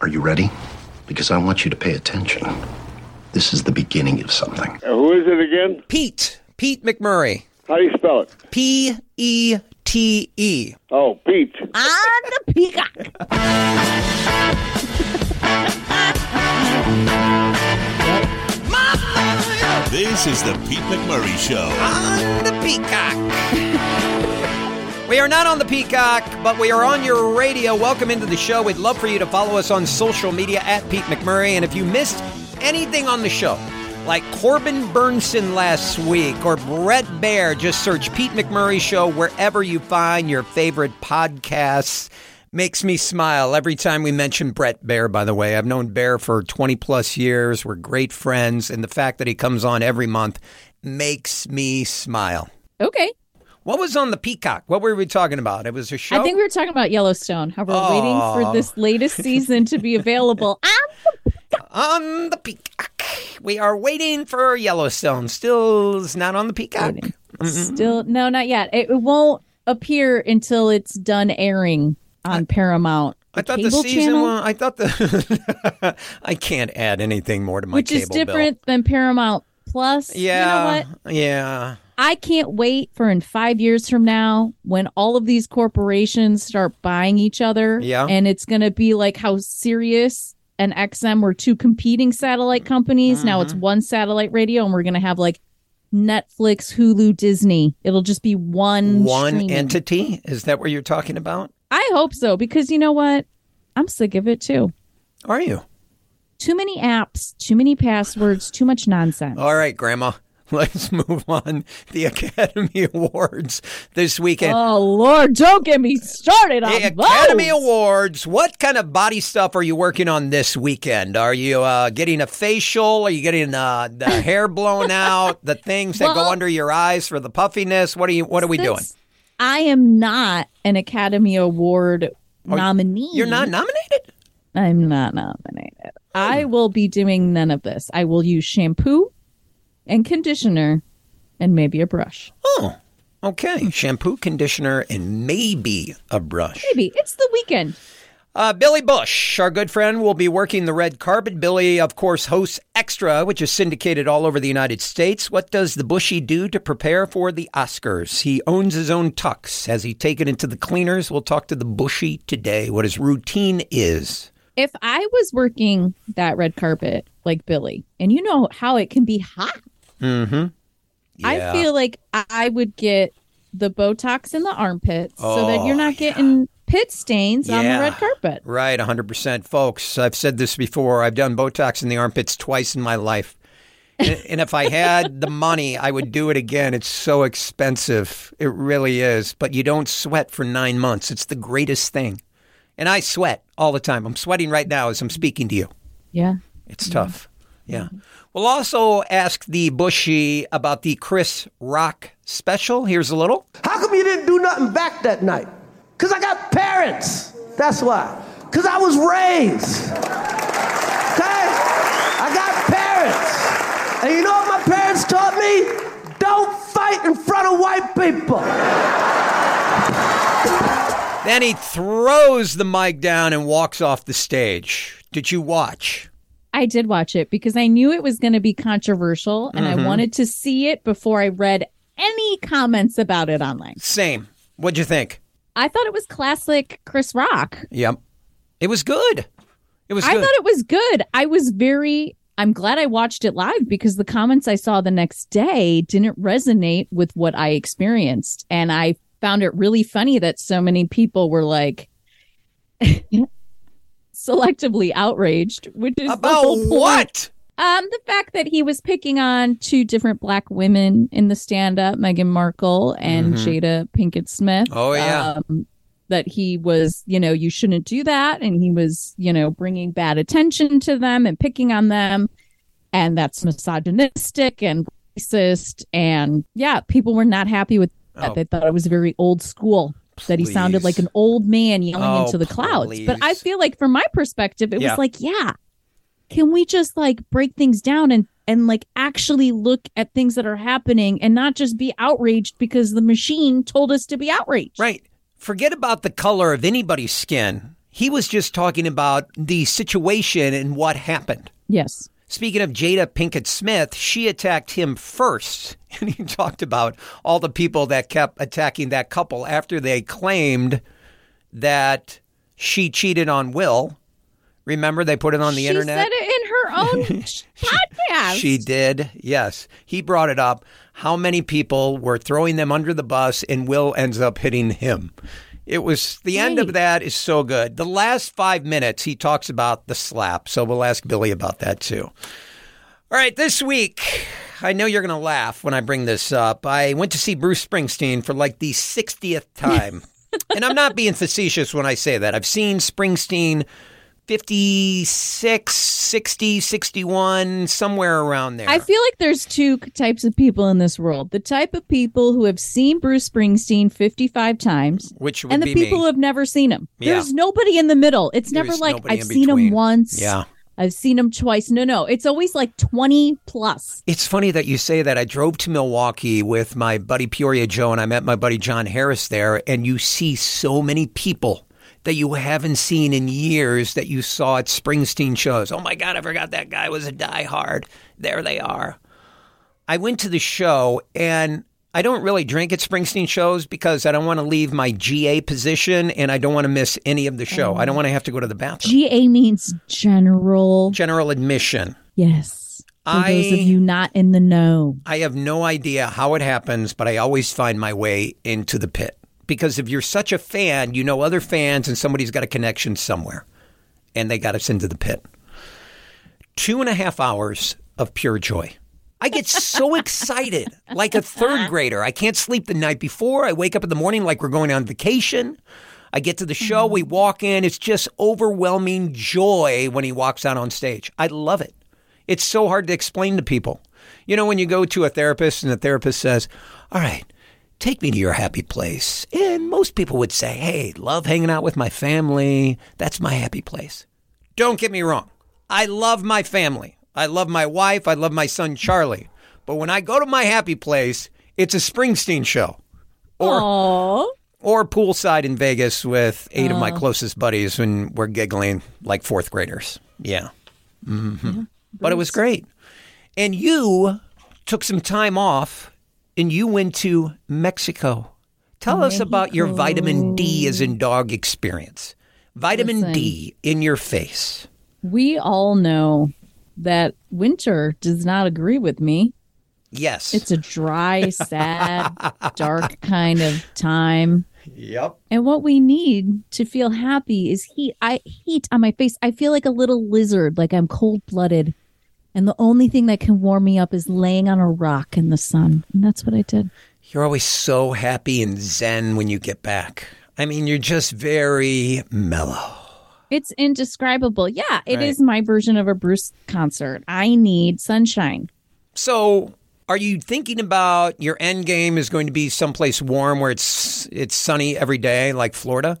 Are you ready? Because I want you to pay attention. This is the beginning of something. Uh, who is it again? Pete. Pete McMurray. How do you spell it? P E T E. Oh, Pete. On the peacock. This is the Pete McMurray Show. On the Peacock. We are not on the Peacock, but we are on your radio. Welcome into the show. We'd love for you to follow us on social media at Pete McMurray. And if you missed anything on the show, like Corbin Burnes on last week or Brett Bear, just search Pete McMurray Show wherever you find your favorite podcasts. Makes me smile every time we mention Brett Bear, by the way. I've known Bear for 20 plus years. We're great friends. And the fact that he comes on every month makes me smile. Okay. What was on the Peacock? What were we talking about? It was a show. I think we were talking about Yellowstone. How we're waiting for this latest season to be available. Ah, on the Peacock. We are waiting for Yellowstone. Still is not on the Peacock. Still, no, not yet. It, it won't appear until it's done airing on Paramount. I thought the season channel, one. I thought the. I can't add anything more to my which is different than Paramount Plus. Yeah. You know what? Yeah. I can't wait for in five years from now when all of these corporations start buying each other. Yeah. And it's going to be like how Sirius and XM were two competing satellite companies. Now Mm-hmm. it's one satellite radio, and we're going to have like Netflix, Hulu, Disney. It'll just be one One streaming. entity. Is that what you're talking about? I hope so because you know what? I'm sick of it too. Are you? Too many apps, too many passwords, too much nonsense. All right, Grandma. Let's move on. The Academy Awards this weekend. Oh Lord, don't get me started on The Academy those. Awards. What kind of body stuff are you working on this weekend? Are you uh, getting a facial? Are you getting uh, the hair blown out? The things that go under your eyes for the puffiness? What are you? What are we doing? I am not an Academy Award nominee. You're not nominated. I'm not nominated. I will be doing none of this. I will use shampoo and conditioner and maybe a brush. Oh, okay. Shampoo, conditioner, and maybe a brush. Maybe. It's the weekend. Uh, Billy Bush, our good friend, will be working the red carpet. Billy, of course, hosts Extra, which is syndicated all over the United States. What does the Bushy do to prepare for the Oscars? He owns his own tux. Has he taken it to the cleaners? We'll talk to the Bushy today, what his routine is. If I was working that red carpet like Billy, and you know how it can be hot, Mm-hmm. I feel like I would get the Botox in the armpits so that Oh, you're not getting pit stains on the red carpet. Right, 100%. Folks, I've said this before. I've done Botox in the armpits twice in my life. and, and if I had the money, I would do it again. It's so expensive. It really is. But you don't sweat for nine months. It's the greatest thing. And I sweat all the time. I'm sweating right now as I'm speaking to you. Yeah. It's tough. Yeah. Mm-hmm. We'll also ask the Bushy about the Chris Rock special. Here's a little. How come you didn't do nothing back that night? Because I got parents. That's why. Because I was raised. Okay? I got parents. And you know what my parents taught me? Don't fight in front of white people. Then he throws the mic down and walks off the stage. Did you watch? I did watch it because I knew it was going to be controversial and Mm-hmm. I wanted to see it before I read any comments about it online. Same. What'd you think? I thought it was classic Chris Rock. Yep. It was good. It was I good. thought it was good. I was very I'm glad I watched it live because the comments I saw the next day didn't resonate with what I experienced and I found it really funny that so many people were like selectively outraged, which is About what? Um, the fact that he was picking on two different black women in the stand-up, Meghan Markle and Jada Pinkett Smith. Mm-hmm. Oh, yeah. Um, that he was, you know, you shouldn't do that, and he was, you know, bringing bad attention to them and picking on them, and that's misogynistic and racist, and yeah, people were not happy with that. Oh. They thought it was very old school. That he sounded like an old man yelling Oh, into the clouds. But I feel like, from my perspective, it Yeah. was like, yeah, can we just like break things down and and like actually look at things that are happening and not just be outraged because the machine told us to be outraged Right. Forget about the color of anybody's skin. he was just talking about the situation and what happened. Yes. Speaking of Jada Pinkett Smith, she attacked him first. And he talked about all the people that kept attacking that couple after they claimed that she cheated on Will. Remember, they put it on the internet. she internet? said it in her own podcast. She did, yes. He brought it up. How many people were throwing them under the bus, and Will ends up hitting him? It was the end of that is so good. The last five minutes, he talks about the slap. So we'll ask Billy about that too. All right, this week, I know you're going to laugh when I bring this up. I went to see Bruce Springsteen for like the 60th time. and I'm not being facetious when I say that. I've seen Springsteen 56, 60, 61, somewhere around there. I feel like there's two types of people in this world. The type of people who have seen Bruce Springsteen 55 times which and the people me. who have never seen him. Yeah. There's nobody in the middle. It's never There's like I've seen between. him once. Yeah. I've seen him twice. No, no. It's always like 20 plus. It's funny that you say that. I drove to Milwaukee with my buddy Peoria Joe, and I met my buddy John Harris there. And you see so many people that you haven't seen in years that you saw at Springsteen shows. Oh my God, I forgot that guy was a diehard. There they are. I went to the show, and I don't really drink at Springsteen shows because I don't want to leave my GA position, and I don't want to miss any of the show. I don't want to have to go to the bathroom. GA means general. General admission. Yes. For those of you not in the know. I have no idea how it happens, but I always find my way into the pit. Because if you're such a fan, you know other fans and somebody's got a connection somewhere. And they got us into the pit. Two and a half hours of pure joy. I get so excited, like a third uh-huh. grader. I can't sleep the night before. I wake up in the morning like we're going on vacation. I get to the show, we mm-hmm. walk in. It's just overwhelming joy when he walks out on stage. I love it. It's so hard to explain to people. You know, when you go to a therapist and the therapist says, All right, take me to your happy place. And most people would say, Hey, love hanging out with my family. That's my happy place. Don't get me wrong. I love my family. I love my wife. I love my son, Charlie. But when I go to my happy place, it's a Springsteen show or, Oh. or poolside in Vegas with eight of my closest buddies when we're giggling like fourth graders. Yeah. hmm But it was great. And you took some time off and you went to Mexico. Tell us about your vitamin D as in dog experience. Vitamin Listen. D in your face. We all know that winter does not agree with me. Yes. It's a dry, sad, dark kind of time. yep. And what we need to feel happy is heat. I heat on my face. I feel like a little lizard, like I'm cold blooded. And the only thing that can warm me up is laying on a rock in the sun. And that's what I did. You're always so happy and zen when you get back. I mean, you're just very mellow. It's indescribable. Yeah, it is Right. my version of a Bruce concert. I need sunshine. So, are you thinking about your end game is going to be someplace warm where it's it's sunny every day, like Florida,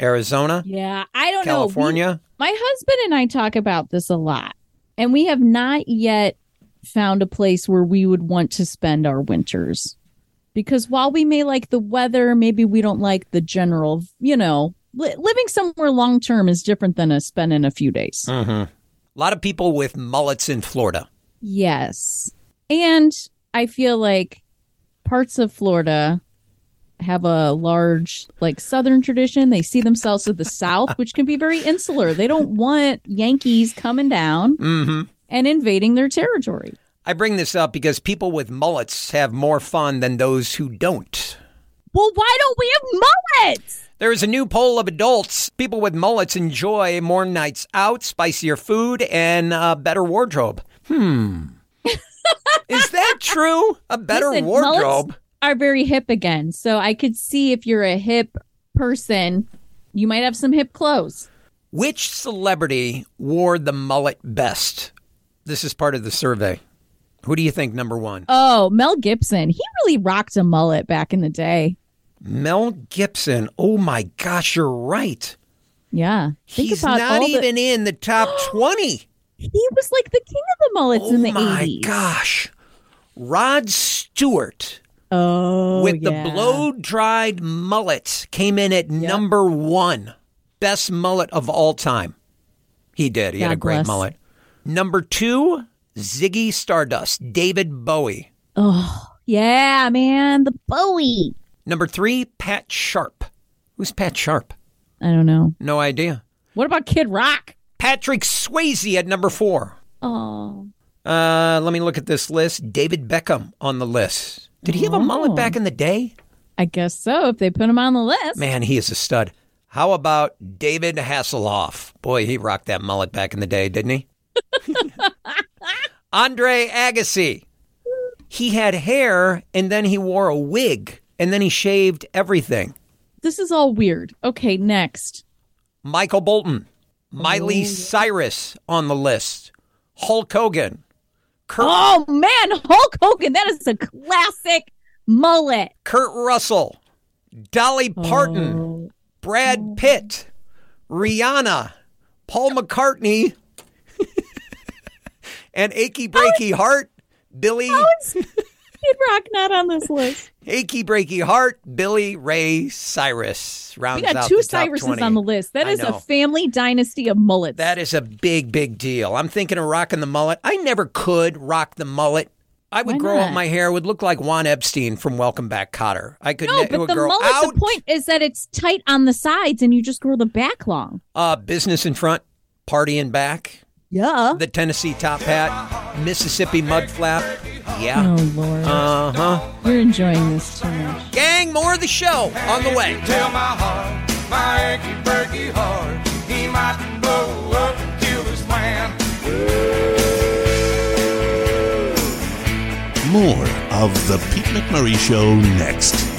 Arizona, Yeah, I don't know. California? my husband and I talk about this a lot, and we have not yet found a place where we would want to spend our winters. Because while we may like the weather, maybe we don't like the general, you know, li- living somewhere long term is different than a spending a few days. Mm-hmm. A lot of people with mullets in Florida. Yes. And I feel like parts of Florida have a large like southern tradition. They see themselves as the south, which can be very insular. They don't want Yankees coming down Mm-hmm. and invading their territory. I bring this up because people with mullets have more fun than those who don't. Well, why don't we have mullets? There is a new poll of adults. People with mullets enjoy more nights out, spicier food, and a better wardrobe. Hmm. is that true? A better Listen, wardrobe? mullets are very hip again. So I could see if you're a hip person, you might have some hip clothes. Which celebrity wore the mullet best? This is part of the survey. Who do you think number one? Oh, Mel Gibson. He really rocked a mullet back in the day. Mel Gibson. Oh my gosh, you're right. Yeah. Think He's about not all the- even in the top 20. He was like the king of the mullets oh in the eighties. my gosh. Rod Stewart Oh, with yeah. the blow dried mullet came in at number one. best mullet of all time. He did. He had a great bless. mullet. Number two, Ziggy Stardust, David Bowie. Oh, yeah, man. The Bowie. Number three, Pat Sharp. Who's Pat Sharp? I don't know. No idea. What about Kid Rock? Patrick Swayze at number four. Oh, Uh, let me look at this list. David Beckham on the list. Did he have a mullet Oh. back in the day? I guess so. If they put him on the list. Man, he is a stud. How about David Hasselhoff? Boy, he rocked that mullet back in the day, didn't he? Andre Agassi. He had hair and then he wore a wig and then he shaved everything. This is all weird. Okay, next. Michael Bolton. Miley Oh, Cyrus on the list. Hulk Hogan. Kurt, Oh man, Hulk Hogan. That is a classic mullet. Kurt Russell. Dolly Parton. Oh. Brad Pitt, Rihanna, Paul McCartney, and Achy Breaky Heart, Billy Kid Rock not on this list. Achy Breaky Heart, Billy Ray Cyrus rounds We got out two Cyruses on the list. That is a family dynasty of mullets. That is a big, big deal. I'm thinking of rocking the mullet. I never could rock the mullet. I would Why grow up my hair. Would look like Juan Epstein from Welcome Back, Kotter. I could. no, ne- but the grow mullet. out. The point is that it's tight on the sides, and you just grow the back long. Uh, business in front, party in back. Yeah. The Tennessee top hat, Mississippi mud flap. Yeah. Oh Lord, Uh huh. you're enjoying this too much. Gang, more of the show on the way. Tell my heart, my achy breaky heart, he might blow up and kill this man. More of The Pete McMurray Show next.